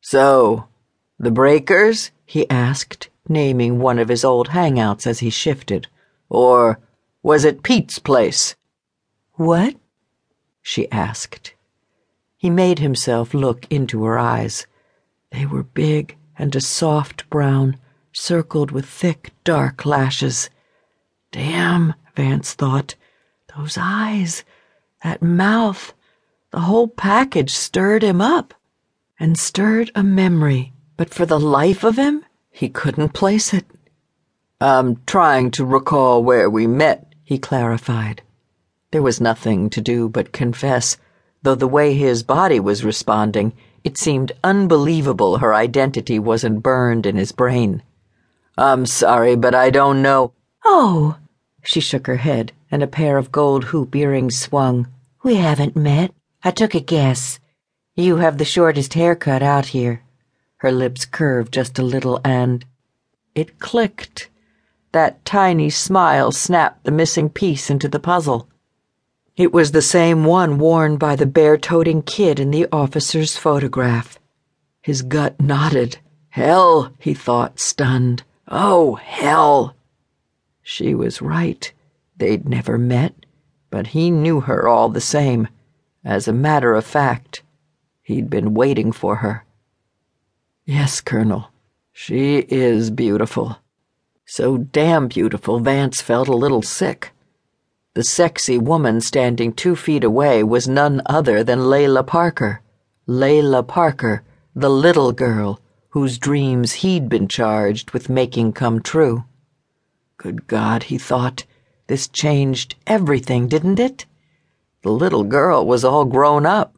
So, the Breakers? he asked, naming one of his old hangouts as he shifted. Or was it Pete's place? What? she asked. He made himself look into her eyes. They were big and a soft brown, circled with thick, dark lashes. Damn, Vance thought. Those eyes, that mouth, the whole package stirred him up and stirred a memory, but for the life of him, he couldn't place it. I'm trying to recall where we met, he clarified. There was nothing to do but confess, though the way his body was responding, it seemed unbelievable her identity wasn't burned in his brain. I'm sorry, but I don't know. Oh, she shook her head, and a pair of gold hoop earrings swung. We haven't met. I took a guess. You have the shortest haircut out here. Her lips curved just a little, and it clicked. That tiny smile snapped the missing piece into the puzzle. It was the same one worn by the bear toting kid in the officer's photograph. His gut knotted. Hell, he thought, stunned. Oh, hell. She was right. They'd never met, but he knew her all the same. As a matter of fact, He'd been waiting for her. Yes, Colonel, she is beautiful. So damn beautiful, Vance felt a little sick. The sexy woman standing two feet away was none other than Layla Parker. Layla Parker, the little girl whose dreams he'd been charged with making come true. Good God, he thought, this changed everything, didn't it? The little girl was all grown up